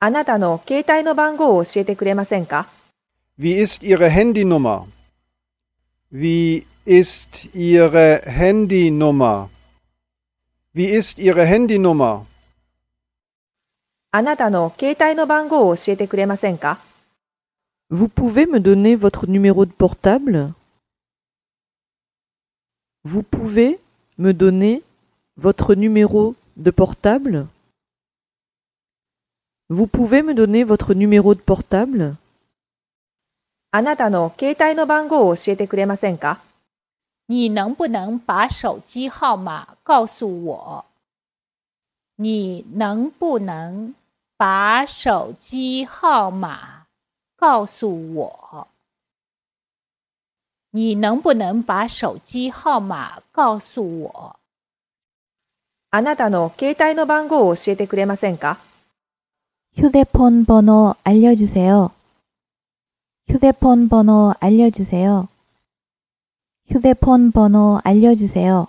あなたの携帯の番号を教えてくれませんか Wie ist Ihre Handynummer? Wie ist Ihre Handynummer? Wie ist Ihre Handynummer? あなたの携帯の番号を教えてくれませんか Vous pouvez me donner votre numéro de portable Vous pouvez me donner votre numéro de portable Vous pouvez me donner votre numéro de portable あなたの携帯の番号を教えてくれませんか你能不能把手机号码告诉我？你能不能把手机号码告诉我？你能不能把手机号码告诉我？あなたの携帯の番号を教えてくれませんか 휴대폰 번호 알려주세요. 휴대폰 번호 알려주세요. 휴대폰 번호 알려주세요.